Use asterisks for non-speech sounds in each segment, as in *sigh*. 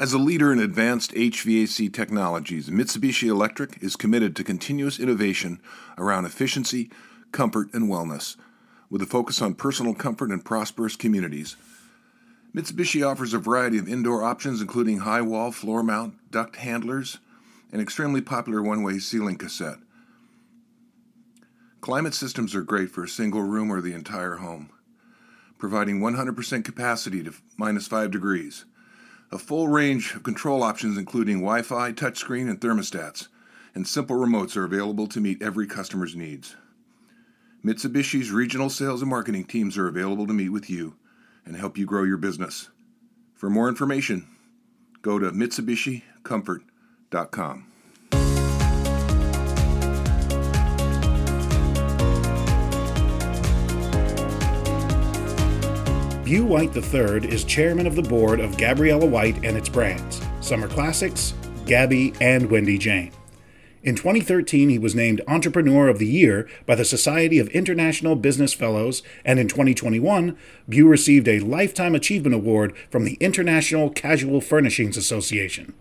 As a leader in advanced HVAC technologies, Mitsubishi Electric is committed to continuous innovation around efficiency, comfort, and wellness, with a focus on personal comfort and prosperous communities. Mitsubishi offers a variety of indoor options, including high wall, floor mount, duct handlers, and extremely popular one way ceiling cassette. Climate systems are great for a single room or the entire home, providing 100% capacity to minus 5 degrees. A full range of control options, including Wi Fi, touchscreen, and thermostats, and simple remotes are available to meet every customer's needs. Mitsubishi's regional sales and marketing teams are available to meet with you and help you grow your business. For more information, go to MitsubishiComfort.com. Bew White III is chairman of the board of Gabriella White and its brands, Summer Classics, Gabby, and Wendy Jane. In 2013, he was named Entrepreneur of the Year by the Society of International Business Fellows, and in 2021, Bew received a Lifetime Achievement Award from the International Casual Furnishings Association.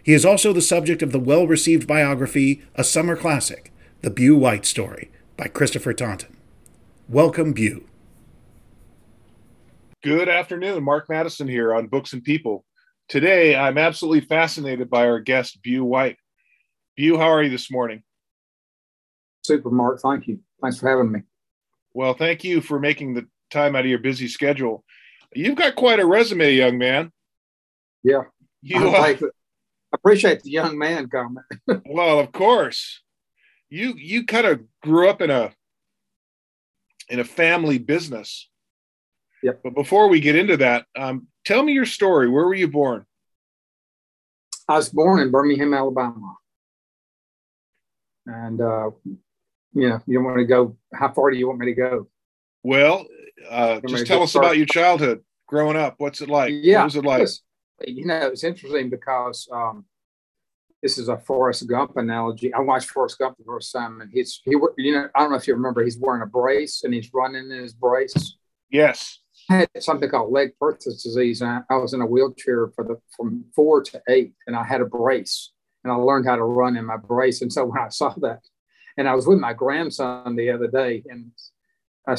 He is also the subject of the well received biography A Summer Classic The Bew White Story by Christopher Taunton. Welcome, Bew. Good afternoon. Mark Madison here on Books and People. Today, I'm absolutely fascinated by our guest, Bew White. Bew, how are you this morning? Super, Mark. Thank you. Thanks for having me. Well, thank you for making the time out of your busy schedule. You've got quite a resume, young man. Yeah. You, I, uh, appreciate the young man comment. *laughs* well, of course. You you kind of grew up in a in a family business Yep. But before we get into that, um, tell me your story. Where were you born? I was born in Birmingham, Alabama. And, uh, you know, you want to go, how far do you want me to go? Well, uh, just tell us start? about your childhood growing up. What's it like? Yeah. What was it like? you know, it's interesting because um, this is a Forrest Gump analogy. I watched Forrest Gump the first time, and he's he, you know, I don't know if you remember, he's wearing a brace and he's running in his brace. Yes had something called Legg Perthes disease, and I, I, was in a wheelchair for the from four to eight, and I had a brace, and I learned how to run in my brace. And so when I saw that, and I was with my grandson the other day, and I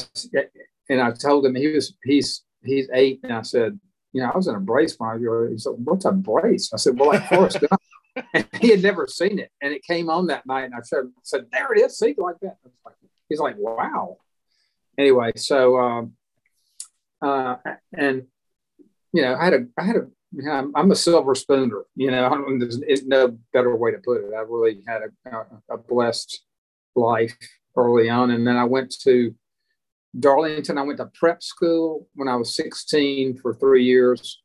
and I told him he was he's he's eight, and I said, you know, I was in a brace when I was. He said, "What's a brace?" I said, "Well, like Forrest Gump." *laughs* and he had never seen it, and it came on that night, and I said, "said There it is, see, like that." He's like, "Wow." Anyway, so. Um, uh, and you know, I had a, I had a, I'm a silver spooner. You know, there's no better way to put it. I really had a, a blessed life early on, and then I went to Darlington. I went to prep school when I was 16 for three years.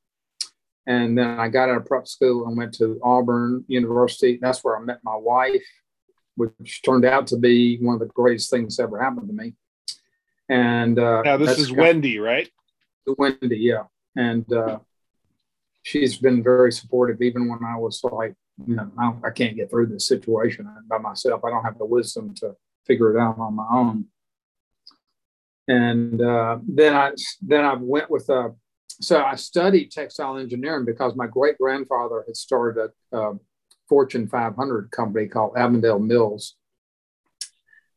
And then I got out of prep school and went to Auburn University. That's where I met my wife, which turned out to be one of the greatest things that ever happened to me. And uh, now this is Wendy, right? Wendy, yeah, and uh, she's been very supportive, even when I was like, you know, I, I, can't get through this situation by myself. I don't have the wisdom to figure it out on my own. And uh, then I then I went with a. Uh, so I studied textile engineering because my great grandfather had started a, a Fortune 500 company called Avondale Mills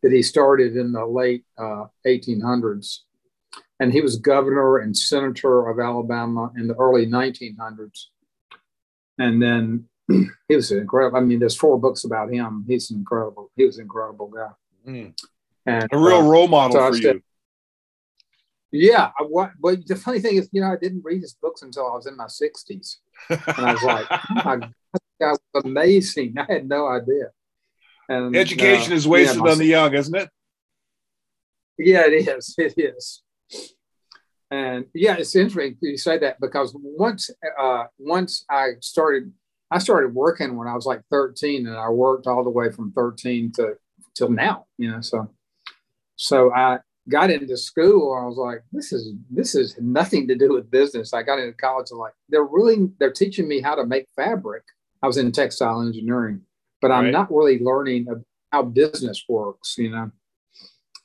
that he started in the late uh, 1800s and he was governor and senator of Alabama in the early 1900s. And then *clears throat* he was incredible. I mean, there's four books about him. He's incredible. He was an incredible guy. Mm. And a real uh, role model so for said, you. Yeah. I, what, but the funny thing is, you know, I didn't read his books until I was in my 60s. And I was like, *laughs* oh my God, that was amazing. *laughs* I had no idea. And Education uh, is wasted yeah, on the young, isn't it? Yeah, it is. It is. And yeah, it's interesting you say that because once uh, once I started, I started working when I was like 13, and I worked all the way from 13 to till now. You know, so so I got into school. I was like, this is this is nothing to do with business. I got into college. I'm like, they're really they're teaching me how to make fabric. I was in textile engineering, but I'm not really learning how business works. You know,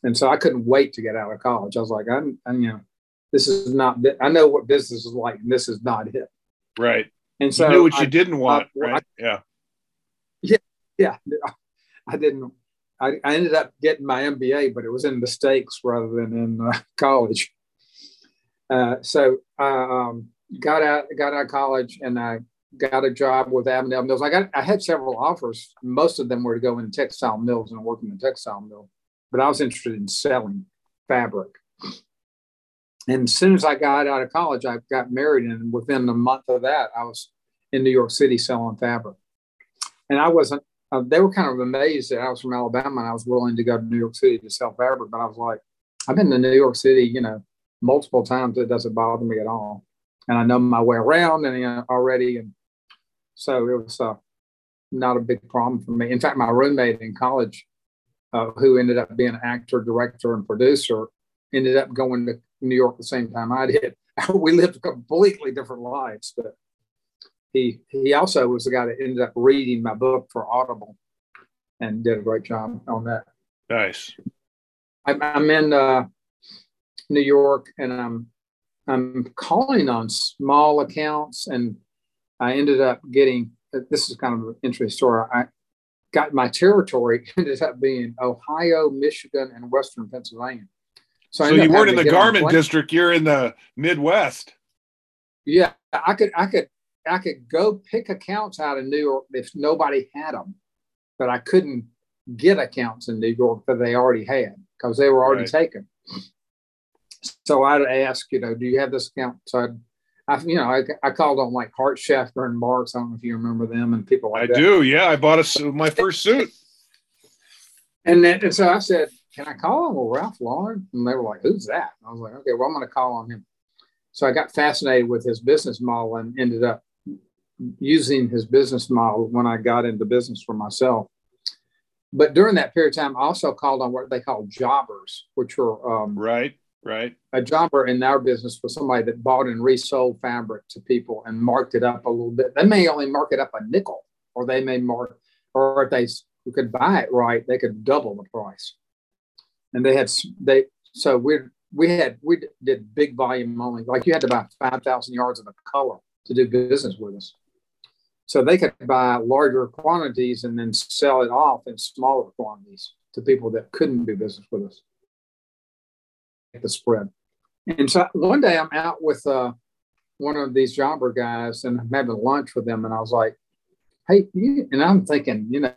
and so I couldn't wait to get out of college. I was like, I'm, I'm you know this is not i know what business is like and this is not it right And so you knew what I, you didn't want, I, right? I, yeah. Yeah. Yeah. I didn't. I, ended up getting my MBA, but it was in the States rather than in uh, college. Uh, so I um, got out, got out of college, and I got a job with Avondale Mills. I got, I had several offers. Most of them were to go in textile mills and work in the textile mill, but I was interested in selling fabric. And as soon as I got out of college, I got married, and within a month of that, I was in New York City selling fabric. And I wasn't. Uh, they were kind of amazed that I was from Alabama and I was willing to go to New York City to sell fabric. But I was like, I've been to New York City, you know, multiple times. It doesn't bother me at all, and I know my way around and you know, already. And so it was uh, not a big problem for me. In fact, my roommate in college, uh, who ended up being an actor, director, and producer, ended up going to New York the same time I did. *laughs* we lived completely different lives, but he he also was the guy that ended up reading my book for Audible and did a great job on that. Nice. I'm, I'm in uh, New York and I'm I'm calling on small accounts, and I ended up getting. This is kind of an interesting story. I got my territory *laughs* ended up being Ohio, Michigan, and Western Pennsylvania. So, so you weren't in the garment district; you're in the Midwest. Yeah, I could, I could, I could go pick accounts out of New York if nobody had them, but I couldn't get accounts in New York that they already had because they were already right. taken. So I'd ask, you know, do you have this account? So I'd, I, you know, I, I called on like Hart Schaffner and Marx. I don't know if you remember them and people like I that. do. Yeah, I bought a my first suit. And then, and so I said, can I call him? Well, Ralph Lauren. And they were like, who's that? I was like, okay, well, I'm going to call on him. So I got fascinated with his business model and ended up using his business model when I got into business for myself. But during that period of time, I also called on what they call jobbers, which were um, right, right. A jobber in our business was somebody that bought and resold fabric to people and marked it up a little bit. They may only mark it up a nickel, or they may mark, or if they could buy it right, they could double the price and they had they so we we had we did big volume only. Like you had to buy 5000 yards of a color to do business with us. So they could buy larger quantities and then sell it off in smaller quantities to people that couldn't do business with us. The spread. And so one day i'm out with uh, one of these jobber guys and i'm having lunch with them and i was like hey you, and i'm thinking you know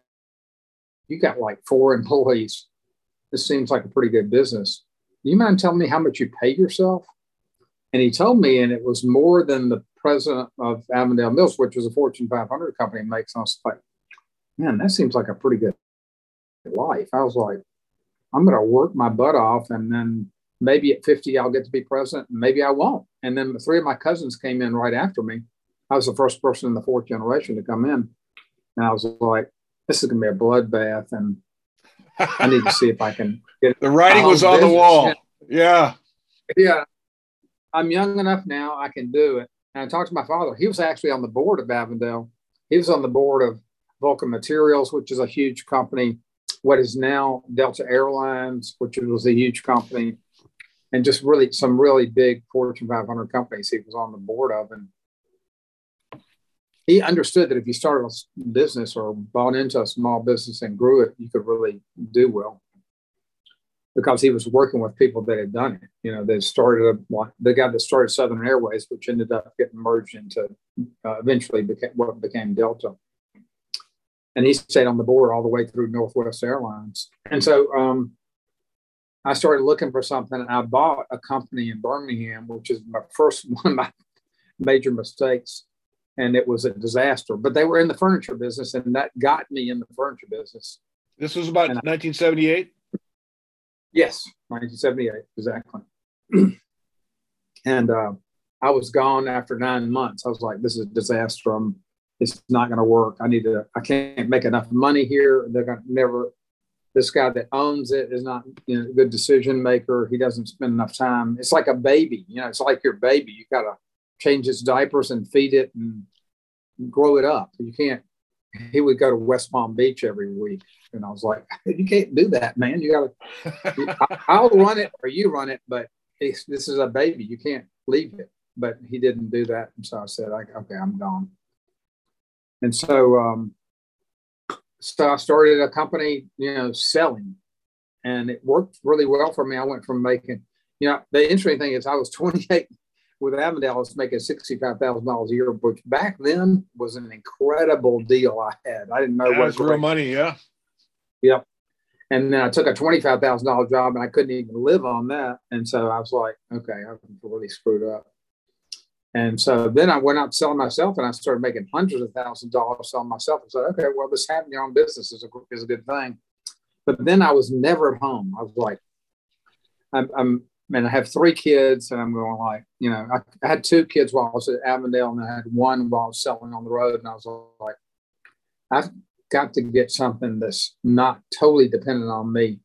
you got like four *laughs* employees this seems like a pretty good business. Do you mind telling me how much you pay yourself? And he told me, and it was more than the president of Avondale Mills, which was a Fortune 500 company, makes. And I was like, man, that seems like a pretty good life. I was like, I'm going to work my butt off, and then maybe at 50, I'll get to be president, and maybe I won't. And then three of my cousins came in right after me. I was the first person in the fourth generation to come in. And I was like, this is going to be a bloodbath. And I need to see if I can get the writing was on business. the wall. Yeah. Yeah. I'm young enough now, I can do it. And I talked to my father. He was actually on the board of Avondale. He was on the board of Vulcan Materials, which is a huge company. What is now Delta Airlines, which was a huge company, and just really some really big Fortune 500 companies he was on the board of. And he understood that if you started a business or bought into a small business and grew it, you could really do well because he was working with people that had done it. You know, they started a, the guy that started Southern Airways, which ended up getting merged into uh, eventually became what became Delta. And he stayed on the board all the way through Northwest Airlines. And so um, I started looking for something. I bought a company in Birmingham, which is my first *laughs* one of my major mistakes and it was a disaster. But they were in the furniture business, and that got me in the furniture business. This was about 1978. Yes, 1978, exactly. *clears throat* and uh, I was gone after nine months. I was like, "This is a disaster. I'm, it's not going to work. I need to. I can't make enough money here. They're going to never." This guy that owns it is not you know, a good decision maker. He doesn't spend enough time. It's like a baby. You know, it's like your baby. You got to change its diapers and feed it and grow it up. You can't. He would go to West Palm Beach every week, and I was like, *laughs* "You can't do that, man. You got to. I'll run it or you run it, but this is a baby. You can't leave it." But he didn't do that, and so I said, "Okay, I'm gone." And so, um, so I started a company, you know, selling, and it worked really well for me. I went from making, you know, the interesting thing is I was *laughs* 28 with Avondale, I was making $65,000 a year, which back then was an incredible deal I had. I didn't know that what was real money. Yeah. Yep. And then I took a $25,000 job and I couldn't even live on that. And so I was like, okay, I'm really screwed up. And so then I went out selling myself and I started making hundreds of thousands of dollars selling myself. I said, okay, well, this having your own business is a, is a good thing. But then I was never at home. I was like, I'm, I'm and I have three kids, and I'm going like, you know, I, I, had two kids while I was at Avondale, and I had one while I was selling on the road, and I was like, I've got to get something that's not totally dependent on me.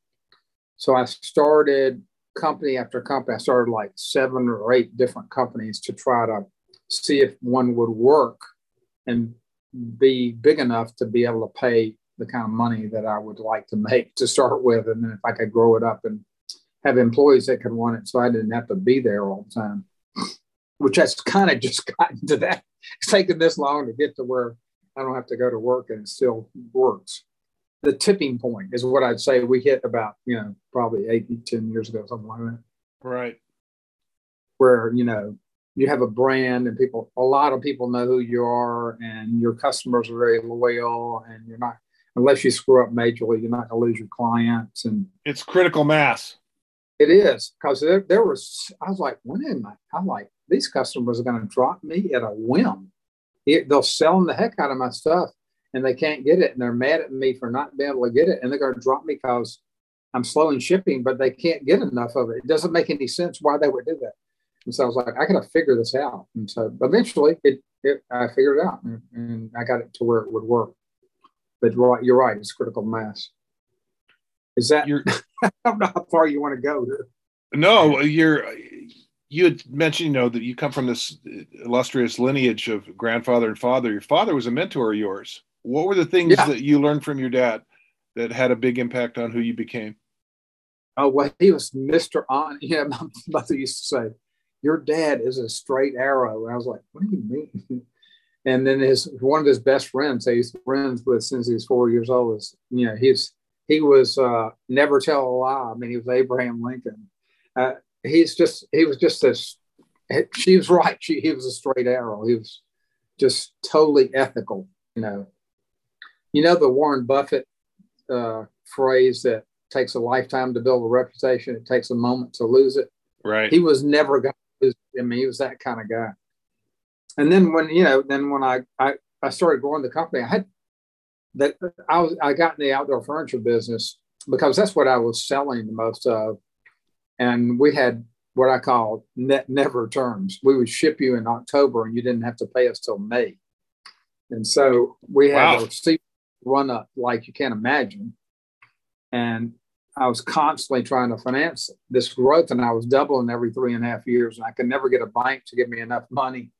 So I started company after company. I started like seven or eight different companies to try to see if one would work and be big enough to be able to pay the kind of money that I would like to make to start with, and then if I could grow it up and have employees that could run it so I didn't have to be there all the time, which has kind of just *laughs* gotten to that. It's taken this long to get to where I don't have to go to work and it still works. The tipping point is what I'd say we hit about, you know, probably eight, 10 years ago, something like that. Right. Where, you know, you have a brand and people, a lot of people know who you are and your customers are very loyal and you're not, unless you screw up majorly, you're not going to lose your clients. And it's critical mass. It is because there, there was, I was like, when am I? I'm like, these customers are going to drop me at a whim. It, they'll sell the heck out of my stuff and they can't get it. And they're mad at me for not being able to get it. And they're going to drop me because I'm slow in shipping, but they can't get enough of it. It doesn't make any sense why they would do that. And so I was like, I got to figure this out. And so eventually it, it I figured it out and, and I got it to where it would work. But you're right, it's critical mass. Is that you're, *laughs* I don't know how far you want to go. No, you're you had mentioned, you know, that you come from this illustrious lineage of grandfather and father. Your father was a mentor of yours. What were the things yeah. that you learned from your dad that had a big impact on who you became? Oh, well, he was Mr. On. *laughs* Yeah, my mother used to say, Your dad is a straight arrow. And I was like, What do you mean? And then his one of his best friends, he's friends with since he was four years old, is you know, he's he was uh, never tell a lie. I mean, he was Abraham Lincoln. Uh, he's just he was just this. She was right. She he was a straight arrow. He was just totally ethical. You know, you know the Warren Buffett uh, phrase that takes a lifetime to build a reputation. It takes a moment to lose it. Right. He was never going to lose. I mean, he was that kind of guy. And then when you know, then when I I, I started growing the company, I had that I was I got in the outdoor furniture business because that's what I was selling the most of, and we had what I call net never terms. We would ship you in October, and you didn't have to pay us till May, and so we had wow. a run up like you can't imagine, and I was constantly trying to finance this growth, and I was doubling every three and a half years, and I could never get a bank to give me enough money.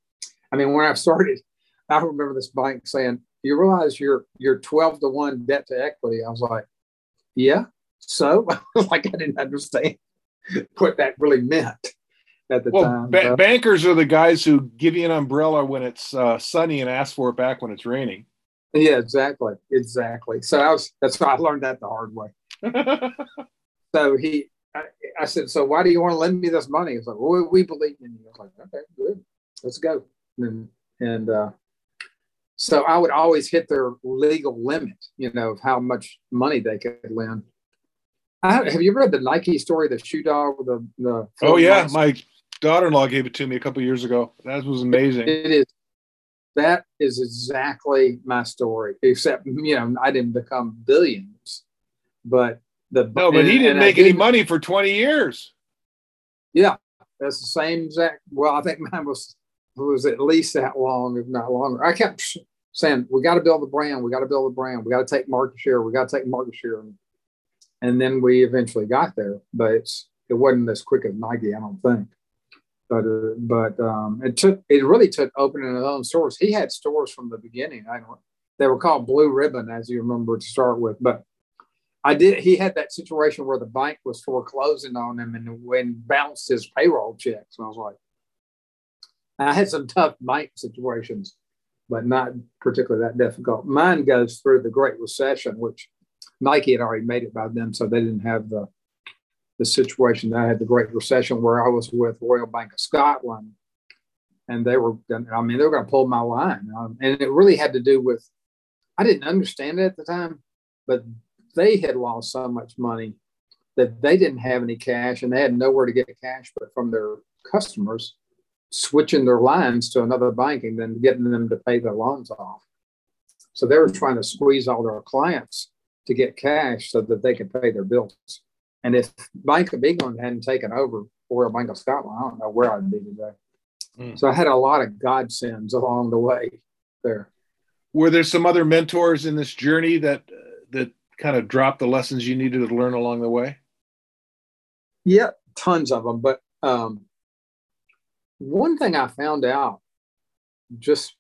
I mean, when I started, *laughs* I remember this bank saying, you realize you're you're 12 to 1 debt to equity. I was like, yeah. So *laughs* like I didn't understand what that really meant at the well, time. Ba- bankers are the guys who give you an umbrella when it's uh, sunny and ask for it back when it's raining. Yeah, exactly. Exactly. So I was that's why I learned that the hard way. *laughs* so he I, I, said, So why do you want to lend me this money? He's like, Well, we believe in you. I was like, Okay, good. Let's go. And and uh so I would always hit their legal limit, you know, of how much money they could lend. I, have you read the Nike story, the shoe dog? The, the oh yeah, my daughter-in-law gave it to me a couple years ago. That was amazing. It is. That is exactly my story. Except you know, I didn't become billions, but the no, but and, he didn't make any money for twenty years. Yeah, that's the same exact. Well, I think mine was was at least that long, if not longer. I kept saying, we got to build the brand. We got to build the brand. We got to take market share. We got to take market share. And then we eventually got there, but it wasn't as quick as Nike, I don't think. But uh, but um, it took it really took opening his own stores. He had stores from the beginning. I don't, they were called Blue Ribbon, as you remember to start with. But I did. He had that situation where the bank was foreclosing on him and when bounced his payroll checks. And I was like, I had some tough bank situations, but not particularly that difficult. Mine goes through the Great Recession, which Nike had already made it by then, so they didn't have the the situation that I had the Great Recession where I was with Royal Bank of Scotland, and they were, gonna, I mean, they were going to pull my line, um, and it really had to do with I didn't understand it at the time, but they had lost so much money that they didn't have any cash and they had nowhere to get cash but from their customers switching their lines to another bank and then getting them to pay their loans off. So they were trying to squeeze all their clients to get cash so that they could pay their bills. And if Bank of England hadn't taken over Royal Bank of Scotland, I don't know where I'd be today. Mm. So I had a lot of godsends along the way there. Were there some other mentors in this journey that that kind of dropped the lessons you needed to learn along the way? Yeah, tons of them. But um, one thing I found out just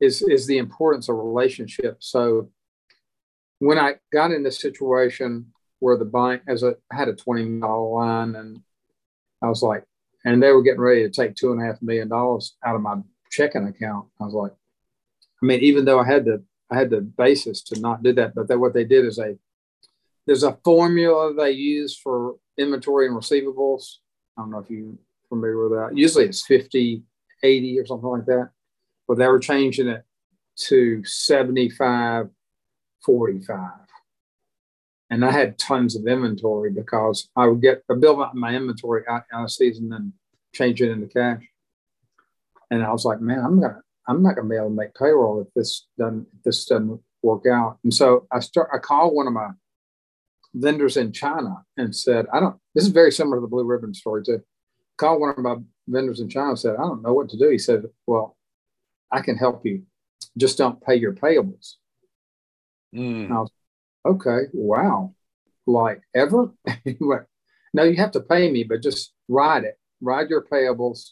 is is the importance of relationships. So when I got in this situation where the bank as a I had a twenty dollar line and I was like, and they were getting ready to take two and a half million dollars out of my checking account. I was like, I mean, even though I had the I had the basis to not do that, but that what they did is they there's a formula they use for inventory and receivables. I don't know if you familiar with that. Usually it's 50, 80 or something like that. But they were changing it to 75, 45. And I had tons of inventory because I would get I build up my inventory out, out of season and change it into cash. And I was like, man, I'm gonna I'm not gonna be able to make payroll if this doesn't if this doesn't work out. And so I start I called one of my vendors in China and said, I don't this is very similar to the blue ribbon story too called one of my vendors in China and said, I don't know what to do. He said, Well, I can help you. Just don't pay your payables. Mm. I was, okay, wow. Like ever? *laughs* No, you have to pay me, but just ride it. Ride your payables.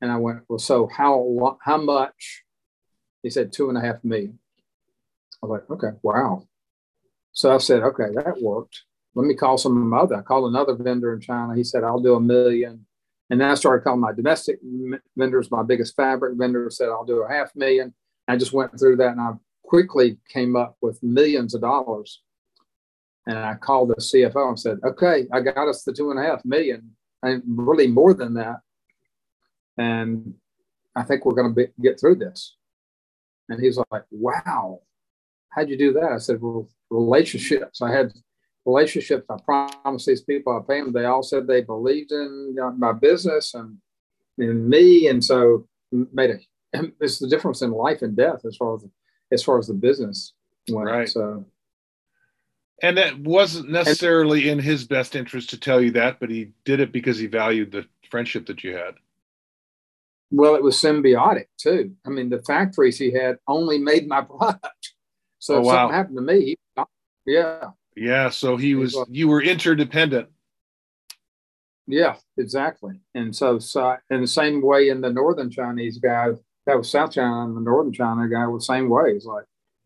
And I went, Well, so how how much? He said two and a half million. I was like, okay, wow. So I said, okay, that worked. Let me call some of my other. I called another vendor in China. He said, I'll do a million and then I started calling my domestic vendors, my biggest fabric vendor said, I'll do a half million. I just went through that and I quickly came up with millions of dollars. And I called the CFO and said, okay, I got us the two and a half million and really more than that. And I think we're going to get through this. And he's like, wow, how'd you do that? I said, well, relationships. I had relationships. I promised these people I pay them. They all said they believed in my business and in me, and so made a. *clears throat* It's the difference in life and death as far as as far as the business went. Right. So. And that wasn't necessarily in his best interest to tell you that, but he did it because he valued the friendship that you had. Well, it was symbiotic too. I mean, the factories he had only made my *laughs* product. So oh, if wow. something happened to me, he, yeah, yeah, so he was you were interdependent. Yeah, exactly. And so, so in the same way, in the northern Chinese guy, that was South China, and the northern China guy was the same way. He's like,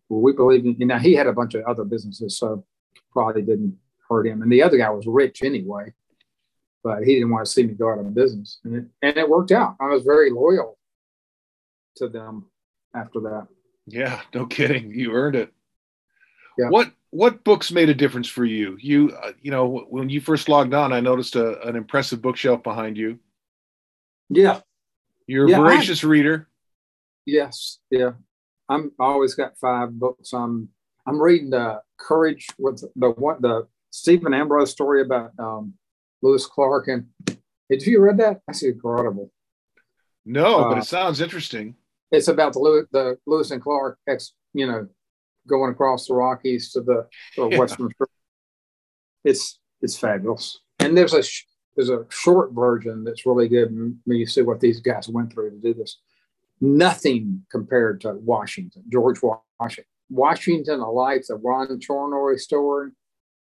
well, we believe in. You know, he had a bunch of other businesses, so probably didn't hurt him. And the other guy was rich anyway, but he didn't want to see me go out of business, and it and it worked out. I was very loyal to them after that. Yeah, no kidding. You earned it. Yeah. What what books made a difference for you? You uh, you know when you first logged on, I noticed a, an impressive bookshelf behind you. Yeah, you're yeah, a voracious I, reader. Yes, yeah. I'm I always got five books. I'm I'm reading uh, Courage with the one the Stephen Ambrose story about um, Lewis Clark and did you read that? That's incredible. No, uh, but it sounds interesting. It's about the Lewis, the Lewis and Clark ex, you know, going across the Rockies to the, to yeah. Western. It's it's fabulous, and there's a there's a short version that's really good. When you see what these guys went through to do this, nothing compared to Washington, George Washington. Washington, a life, the Ron Chernow story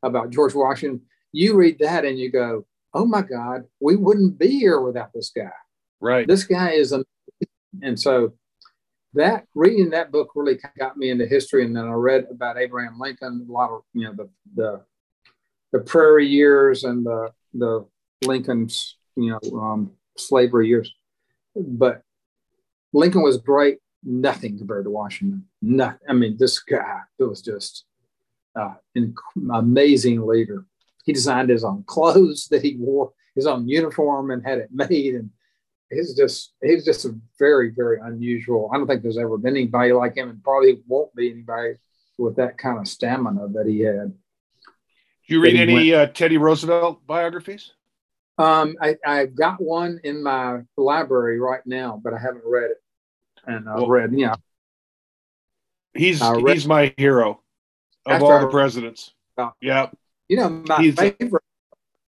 about George Washington. You read that and you go, "Oh my God, we wouldn't be here without this guy." Right. This guy is, a, and so that reading that book really got me into history. And then I read about Abraham Lincoln, a lot of you know the the, the prairie years and the the Lincoln's you know um, slavery years. But Lincoln was great, nothing compared to Washington. Nothing. I mean, this guy was just uh, an amazing leader. He designed his own clothes that he wore, his own uniform, and had it made. And he's just he's just a very very unusual. I don't think there's ever been anybody like him, and probably won't be anybody with that kind of stamina that he had. Do you read any uh, Teddy Roosevelt biographies? Um, I, I've got one in my library right now, but I haven't read it. And I well, read, yeah. He's read, he's my hero of all the presidents. Uh, yeah. You know, my he's favorite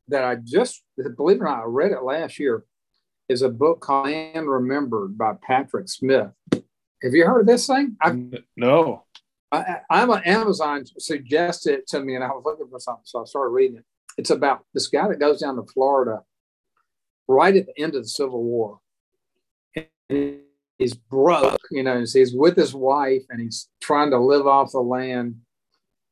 that I just believe it or not, I read it last year is a book called Land Remembered by Patrick Smith. Have you heard of this thing? I've, no. I, am on Amazon suggested it to me, and I was looking for something, so I started reading it. It's about this guy that goes down to Florida right at the end of the Civil War. And he's broke, you know, he's with his wife and he's trying to live off the land.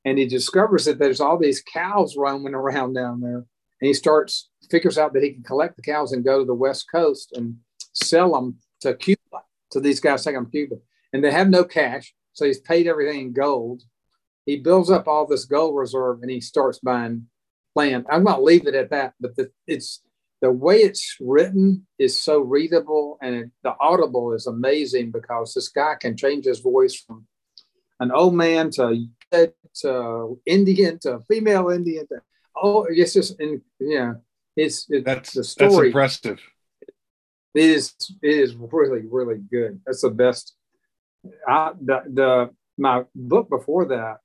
And he discovers that there's all these cows roaming around down there. And he starts, figures out that he can collect the cows and go to the West Coast and sell them to Cuba, to these guys taking them to Cuba. And they have no cash. So he's paid everything in gold. He builds up all this gold reserve and he starts buying land. I'm going to leave it at that, but the, it's the way it's written is so readable and it, the audible is amazing because this guy can change his voice from an old man to, to Indian to female Indian to oh it's just and yeah it's it, that's the story that's impressive it is it is really really good that's the best I, the, the my book before that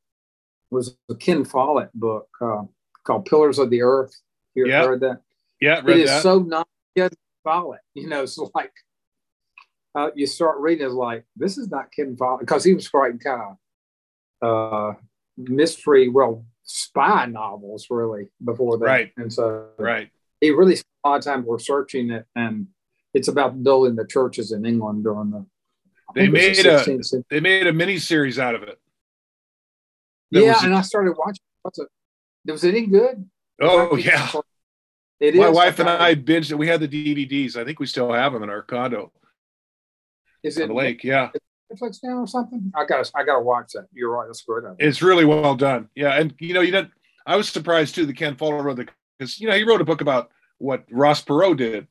was a Ken Follett book uh, called Pillars of the Earth. You yeah. heard that? Yeah, it is that. so not Ken Follett. You know, it's like uh, you start reading it's like this is not Ken Follett because he was writing kind of uh, mystery, well, spy novels really before that. Right. And so right. He really spent a lot of time researching it, and it's about building the churches in England during the they made a they made a mini series out of it. yeah, and I started watching. What's it? Was it any good? Oh yeah. It My is. wife and I binged it. We had the DVDs. I think we still have them in our condo. Is it the lake? Yeah. Netflix now or something? I got to I got to watch that. You're right. That's good. It's really well done. Yeah, and you know, you know, I was surprised too. The Ken Follett wrote the because you know he wrote a book about what Ross Perot did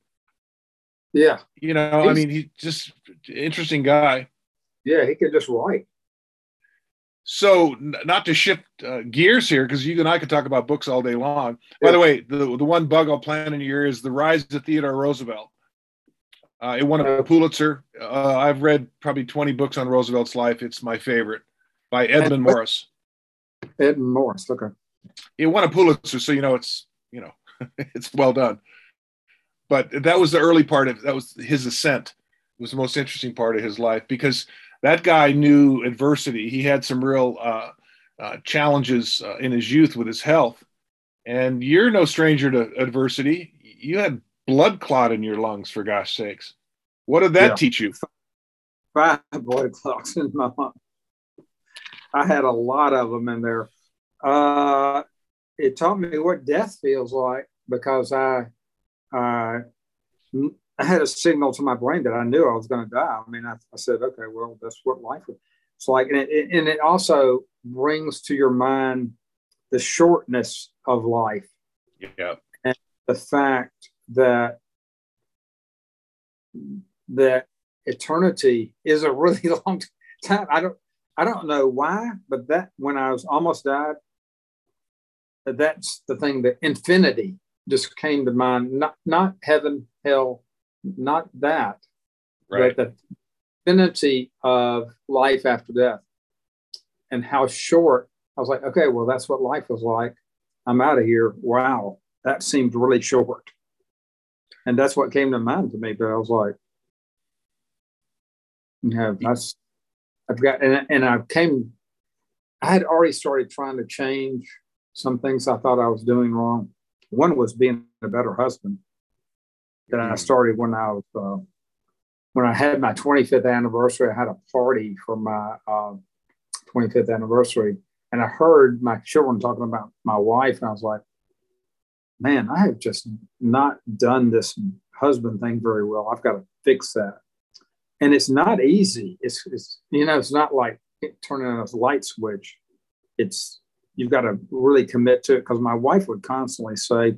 yeah. You know, He's, I mean, he's just interesting guy. Yeah, he could just write. So, n- not to shift uh, gears here, because you and I could talk about books all day long. Yeah. By the way, the the one bug I'll plan in a year is the Rise of Theodore Roosevelt. Uh, it won a Pulitzer. Uh, I've read probably 20 books on Roosevelt's life. It's my favorite by Edmund Ed, Morris. Edmund Morris, okay. It won a Pulitzer, so you know it's you know *laughs* it's well done. But that was the early part of that was his ascent it was the most interesting part of his life because that guy knew adversity. He had some real uh, uh, challenges uh, in his youth with his health. And you're no stranger to adversity. You had blood clot in your lungs for gosh sakes. What did that yeah. teach you? Five blood clots in my lung. I had a lot of them in there. Uh, it taught me what death feels like because i uh, I had a signal to my brain that I knew I was going to die. I mean, I, I, said, okay, well, that's what life is. It's like, and it, and it also brings to your mind the shortness of life. Yeah. And the fact that that eternity is a really *laughs* long time. I don't I don't know why, but that when I was almost died, that's the thing that infinity just came to mind. Not not heaven, hell, not that, right. but the infinity of life after death, and how short. I was like, okay, well, that's what life was like. I'm out of here. Wow, that seemed really short, and that's what came to mind to me. But I was like, yeah, that's I've got, and, and I came. I had already started trying to change some things I thought I was doing wrong one was being a better husband. That I hmm. started when I was uh, when I had my 25th anniversary. I had a party for my uh, 25th anniversary, and I heard my children talking about my wife, and I was like, "Man, I have just not done this husband thing very well. I've got to fix that." and it's not easy. It's, it's you know, it's not like turning on a light switch. It's you've got to really commit to it because my wife would constantly say,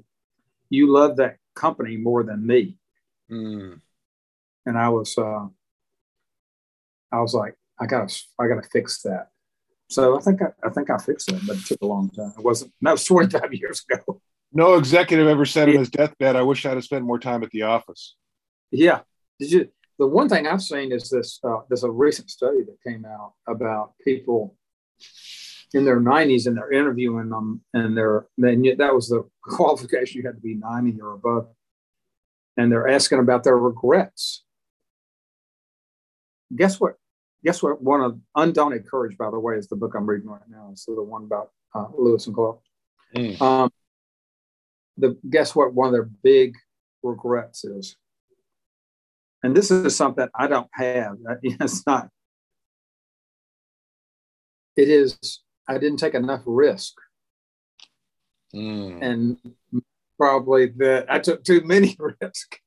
"You love that company more than me," mm. and I was, uh, I was like, I gotta, I gotta fix that. So I think I, I think I fixed it, but it took a long time. It wasn't. That was 25 *laughs* years ago. No executive ever said on his deathbed, "I wish I'd have spent more time at the office." Yeah. Did you? The one thing I've seen is this. Uh, there's a recent study that came out about people in their 90s and they're interviewing them, and they're then that was the *laughs* qualification you had to be 90 or above, and they're asking about their regrets. Guess what? Guess what? One of Undaunted Courage, by the way, is the book I'm reading right now. It's the one about uh, Lewis and Clark. Mm. Um, the guess what? One of their big regrets is and this is something I don't have. *laughs* It's not. It is. I didn't take enough risk, mm. and probably that I took too many *laughs* risks.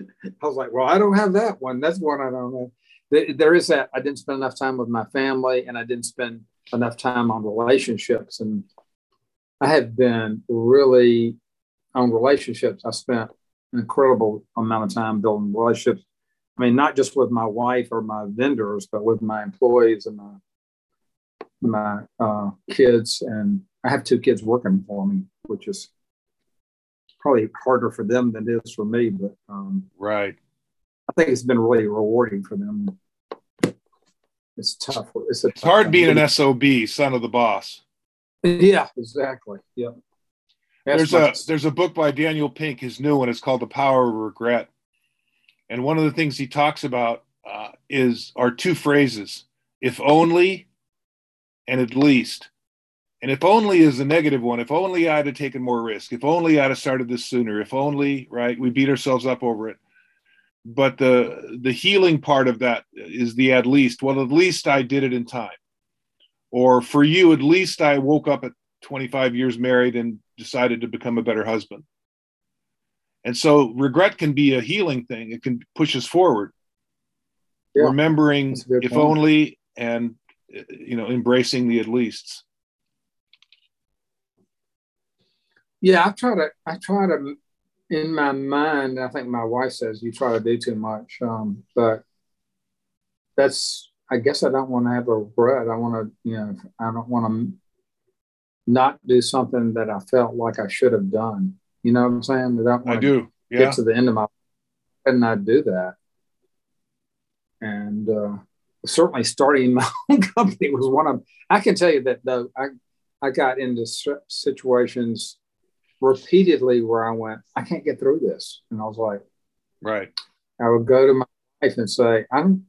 I was like, well, I don't have that one. That's one I don't have. There is that. I didn't spend enough time with my family, and I didn't spend enough time on relationships. And I have been really on relationships. I spent an incredible amount of time building relationships I mean, not just with my wife or my vendors, but with my employees and my my uh, kids. And I have two kids working for me, which is probably harder for them than it is for me. But um, right, I think it's been really rewarding for them. It's tough. It's, it's hard being an sob, son of the boss. Yeah, exactly. Yeah. there's a there's a book by Daniel Pink, his new one. It's called The Power of Regret and one of the things he talks about uh, is are two phrases: "if only," and "at least." And if only is the negative one. If only I'd have taken more risk. If only I'd have started this sooner. If only, right? We beat ourselves up over it. But the the healing part of that is the at least. Well, at least I did it in time. Or for you, at least I woke up at 25 years married and decided to become a better husband. And so regret can be a healing thing. It can push us forward. Yeah, Remembering if only and you know embracing the at least. Yeah, I try to I try to in my mind, I think my wife says you try to do too much. Um, but that's I guess I don't want to have a regret. I want to, you know, I don't want to not do something that I felt like I should have done. You know what I'm saying? I, I do. Yeah. Get to the end of my and not do that. And uh, certainly starting my *laughs* own company was one of. I can tell you that though I I got into situations repeatedly where I went, I can't get through this, and I was like, right. I would go to my wife and say, I'm.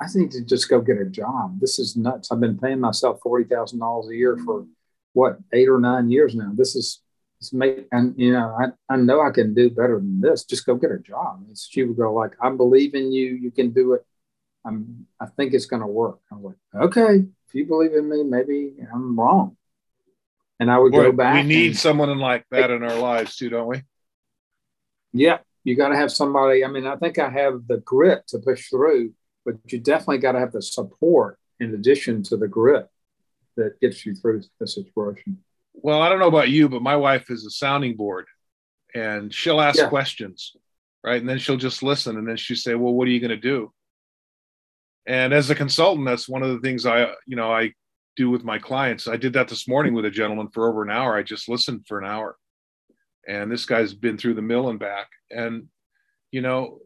I need to just go get a job. This is nuts. I've been paying myself forty thousand dollars a year for what eight or nine years now. This is it's make and you know I, I know I can do better than this. Just go get a job. And she would go like, I believe in you. You can do it. I'm. I think it's going to work. I was like, okay, if you believe in me, maybe I'm wrong. And I would Boy, go back. We need and, someone like that in our lives too, don't we? Yeah, you got to have somebody. I mean, I think I have the grit to push through, but you definitely got to have the support in addition to the grit that gets you through the situation well, I don't know about you, but my wife is a sounding board and she'll ask yeah. questions, right? And then she'll just listen and then she say, well, what are you going to do? And as a consultant, that's one of the things I, you know, I do with my clients. I did that this morning with a gentleman for over an hour. I just listened for an hour. And this guy's been through the mill and back. And, you know,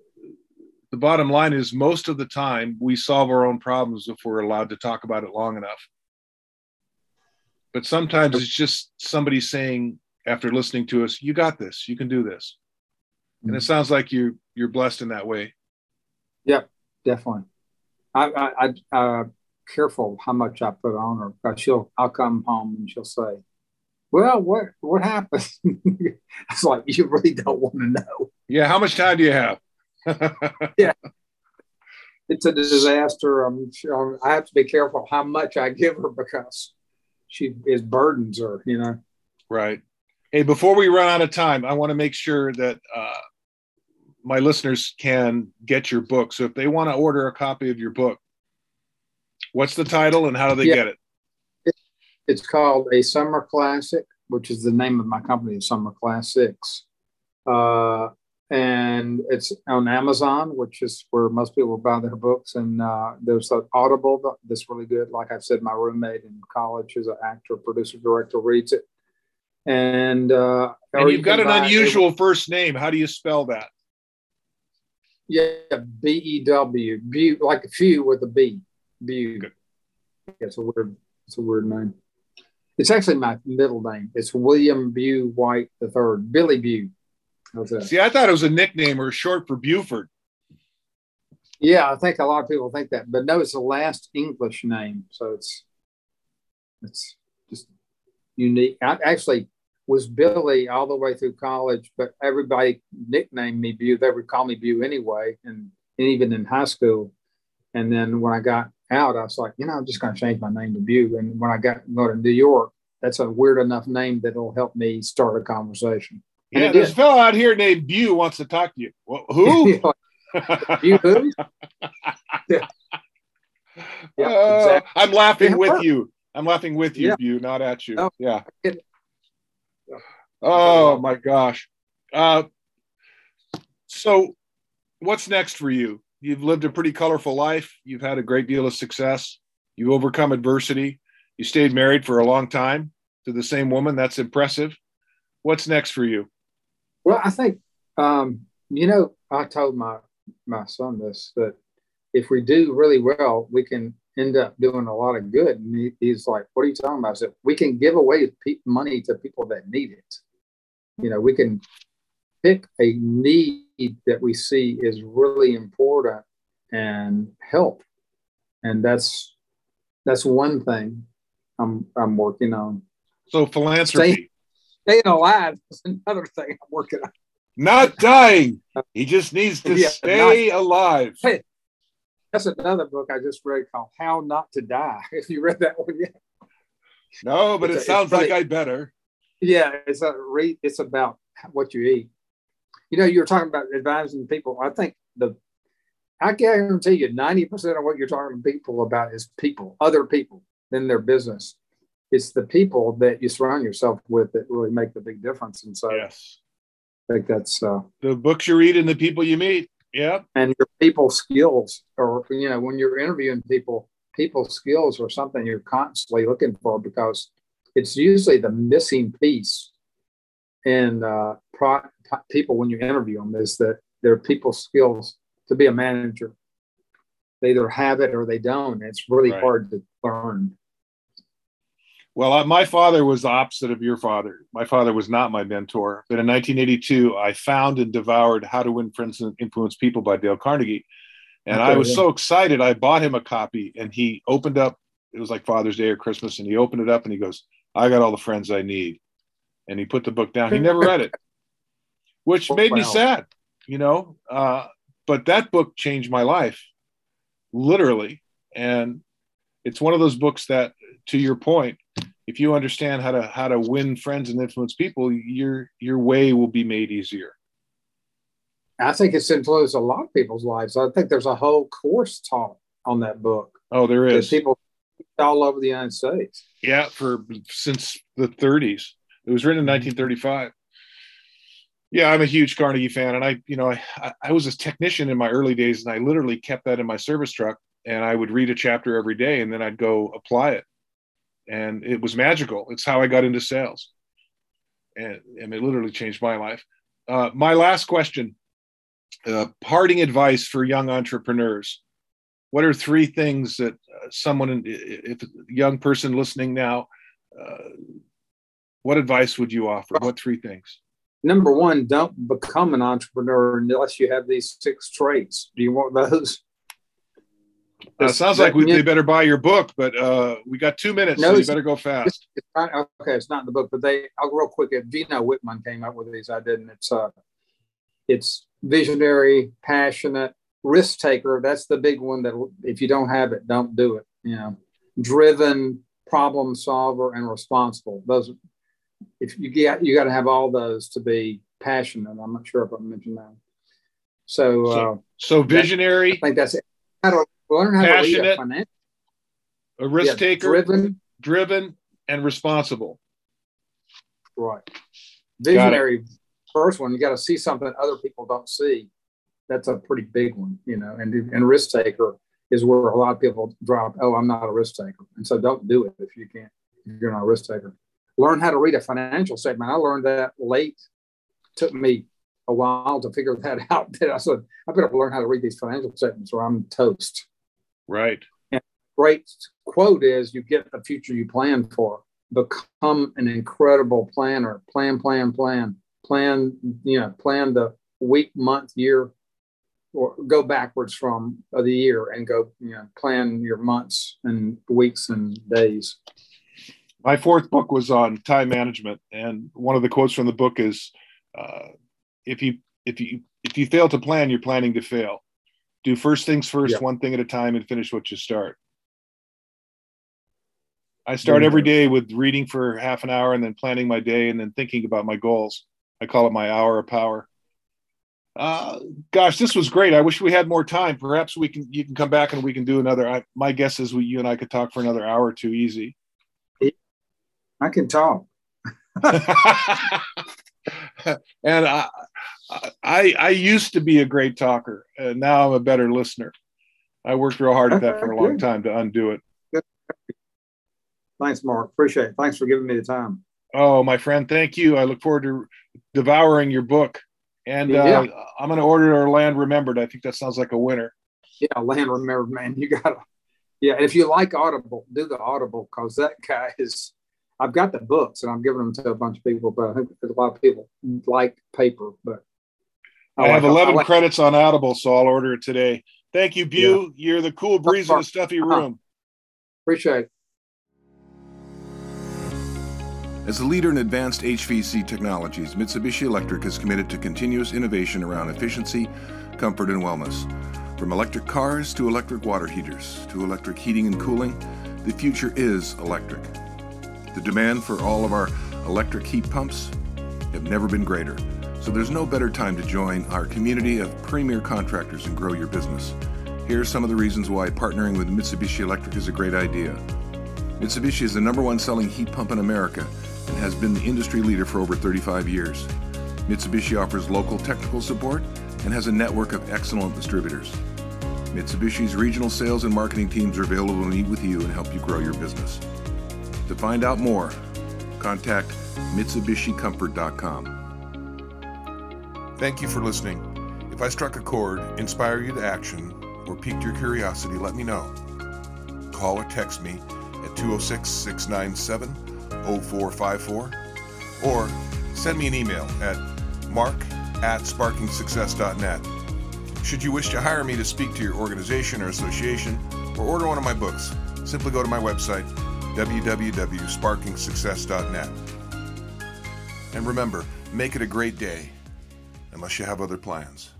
the bottom line is most of the time we solve our own problems if we're allowed to talk about it long enough but sometimes it's just somebody saying after listening to us you got this you can do this and it mm-hmm. sounds like you're you're blessed in that way yep definitely i i, I uh, careful how much i put on her because she'll i'll come home and she'll say well what what happened? *laughs* It's like you really don't want to know. Yeah how much time do you have? *laughs* Yeah. It's a disaster. I'm sure i have to be careful how much i give her because she his burdens her, you know? Right. Hey before we run out of time i want to make sure that uh, my listeners can get your book. So if they want to order a copy of your book, what's the title and how do they yeah. get it? It's called A Summer Classic, which is the name of my company, Summer Classics. Uh, and it's on Amazon, which is where most people buy their books. And uh, there's an Audible that's really good. Like I said, my roommate in college is an actor, producer, director, reads it. And, uh, and you've got an unusual it. first name. How do you spell that? Yeah, B E W, B like a few with a B, Bew. Yeah, It's a weird, it's a weird name. It's actually my middle name. It's William Bew White the Third, Billy Bew. See, I thought it was a nickname or short for Buford. Yeah, I think a lot of people think that, but no, it's the last English name, so it's it's just unique. I actually was Billy all the way through college, but everybody nicknamed me Bew. They would call me Bew anyway, and, and even in high school. And then when I got out, I was like, you know, I'm just going to change my name to Bew. And when I got go to New York, that's a weird enough name that will help me start a conversation. Yeah, there's a fellow out here named Bew wants to talk to you. Well, who? *laughs* Bew who? *laughs* yeah. yeah uh, exactly. I'm laughing with you. I'm laughing with you, yeah. Bew, not at you. No, yeah. Oh my gosh. Uh, so, what's next for you? You've lived a pretty colorful life. You've had a great deal of success. You overcome adversity. You stayed married for a long time to the same woman. That's impressive. What's next for you? Well, I think um, you know I told my my son this that if we do really well, we can end up doing a lot of good. And he, he's like, "What are you talking about?" I said, "We can give away pe- money to people that need it. You know, we can pick a need that we see is really important and help, and that's that's one thing I'm I'm working on. So philanthropy staying alive is another thing I'm working on. Not dying. He just needs to *laughs* yeah, stay not, alive. Hey, that's another book I just read called How Not to Die. *laughs* If you read that one yet. No, but it's it a, sounds like I better. Yeah, it's a read. It's about what you eat. You know, you were talking about advising people. I think the I guarantee you, ninety percent of what you're talking to people about is people, other people, than their business it's the people that you surround yourself with that really make the big difference. And so, yes, I think that's uh, the books you read and the people you meet. Yeah, and your people skills, or you know, when you're interviewing people, people skills are something you're constantly looking for because it's usually the missing piece in uh, pro- people when you interview them is that their people skills to be a manager. They either have it or they don't. It's really right. hard to learn. Well, my father was the opposite of your father. My father was not my mentor. But in 1982, I found and devoured How to Win Friends and Influence People by Dale Carnegie. And okay, I was yeah. so excited. I bought him a copy and he opened up, it was like Father's Day or Christmas. And he opened it up and he goes, I got all the friends I need. And he put the book down. He never read it, *laughs* which made wow. me sad, you know. Uh, but that book changed my life, literally. And it's one of those books that, to your point, if you understand how to how to win friends and influence people, your your way will be made easier. I think it's influenced a lot of people's lives. I think there's a whole course taught on that book. Oh, there is. People all over the United States. Yeah, for since the 30s. It was written in mm-hmm. 1935. Yeah, I'm a huge Carnegie fan, and I, you know, I, I was a technician in my early days, and I literally kept that in my service truck, and I would read a chapter every day, and then I'd go apply it and it was magical. It's how I got into sales, and, and it literally changed my life. Uh, my last question: uh, parting advice for young entrepreneurs. What are three things that uh, someone, if a young person listening now, uh, what advice would you offer? What three things? Number one, don't become an entrepreneur unless you have these six traits. Do you want those? Uh, sounds like we, they better buy your book, but uh, we got two minutes, no, so you better go fast. It's, it's not, okay, it's not in the book, but they. I'll real quick. Gino Wickman came up with these. I didn't. It's uh, it's visionary, passionate, risk taker. That's the big one. That if you don't have it, don't do it. You know, driven, problem solver, and responsible. Those. If you get, you got to have all those to be passionate. I'm not sure if I mentioned that. So, So, uh, so visionary, I think that's it. How to learn how to read Passionate, a financial a risk yeah, taker, driven. driven, and responsible. Right. Visionary first one, you got to see something other people don't see. That's a pretty big one, you know. And and risk taker is where a lot of people drop. Oh, I'm not a risk taker, and so don't do it if you can't. If you're not a risk taker. Learn how to read a financial statement. I learned that late. Took me a while to figure that *laughs* out. That I said I better learn how to read these financial statements, or I'm toast. Right. And Great quote is: "You get the future you plan for." Become an incredible planner. Plan, plan, plan plan, you know, plan the week, month, year, or go backwards from the year and go, you know, plan your months and weeks and days. My fourth book was on time management, and one of the quotes from the book is, uh, "If you if you if you fail to plan, you're planning to fail. Do first things first, Yep. one thing at a time, and finish what you start." I start every day with reading for half an hour, and then planning my day, and then thinking about my goals. I call it my hour of power. Uh, gosh, this was great. I wish we had more time. Perhaps we can you can come back and we can do another. I, my guess is we you and I could talk for another hour or two easy. I can talk. *laughs* *laughs* and I, I, I used to be a great talker, and now I'm a better listener. I worked real hard at that for a long time to undo it. Thanks, Mark. Appreciate it. Thanks for giving me the time. Oh, my friend, thank you. I look forward to devouring your book, and uh, Yeah. I'm going to order our land remembered. I think that sounds like a winner. Yeah, land remembered, man. You gotta. Yeah, if you like Audible, do the Audible because that guy is. I've got the books and I'm giving them to a bunch of people, but I think a lot of people like paper. But I have like- 11 like- credits on Audible, so I'll order it today. Thank you, Bew. You're the cool breeze in the stuffy Uh-huh. room. Appreciate it. As a leader in advanced HVAC technologies, Mitsubishi Electric is committed to continuous innovation around efficiency, comfort, and wellness. From electric cars to electric water heaters to electric heating and cooling, the future is electric. The demand for all of our electric heat pumps have never been greater, so there's no better time to join our community of premier contractors and grow your business. Here are some of the reasons why partnering with Mitsubishi Electric is a great idea. Mitsubishi is the number one selling heat pump in America and has been the industry leader for over 35 years. Mitsubishi offers local technical support and has a network of excellent distributors. Mitsubishi's regional sales and marketing teams are available to meet with you and help you grow your business. To find out more, contact MitsubishiComfort.com. Thank you for listening. If I struck a chord, inspire you to action, or piqued your curiosity, let me know. Call or text me at 206 697 0454 or send me an email at mark at sparkingsuccess.net. Should you wish to hire me to speak to your organization or association or order one of my books, simply go to my website www.sparkingsuccess.net. And remember, make it a great day unless you have other plans.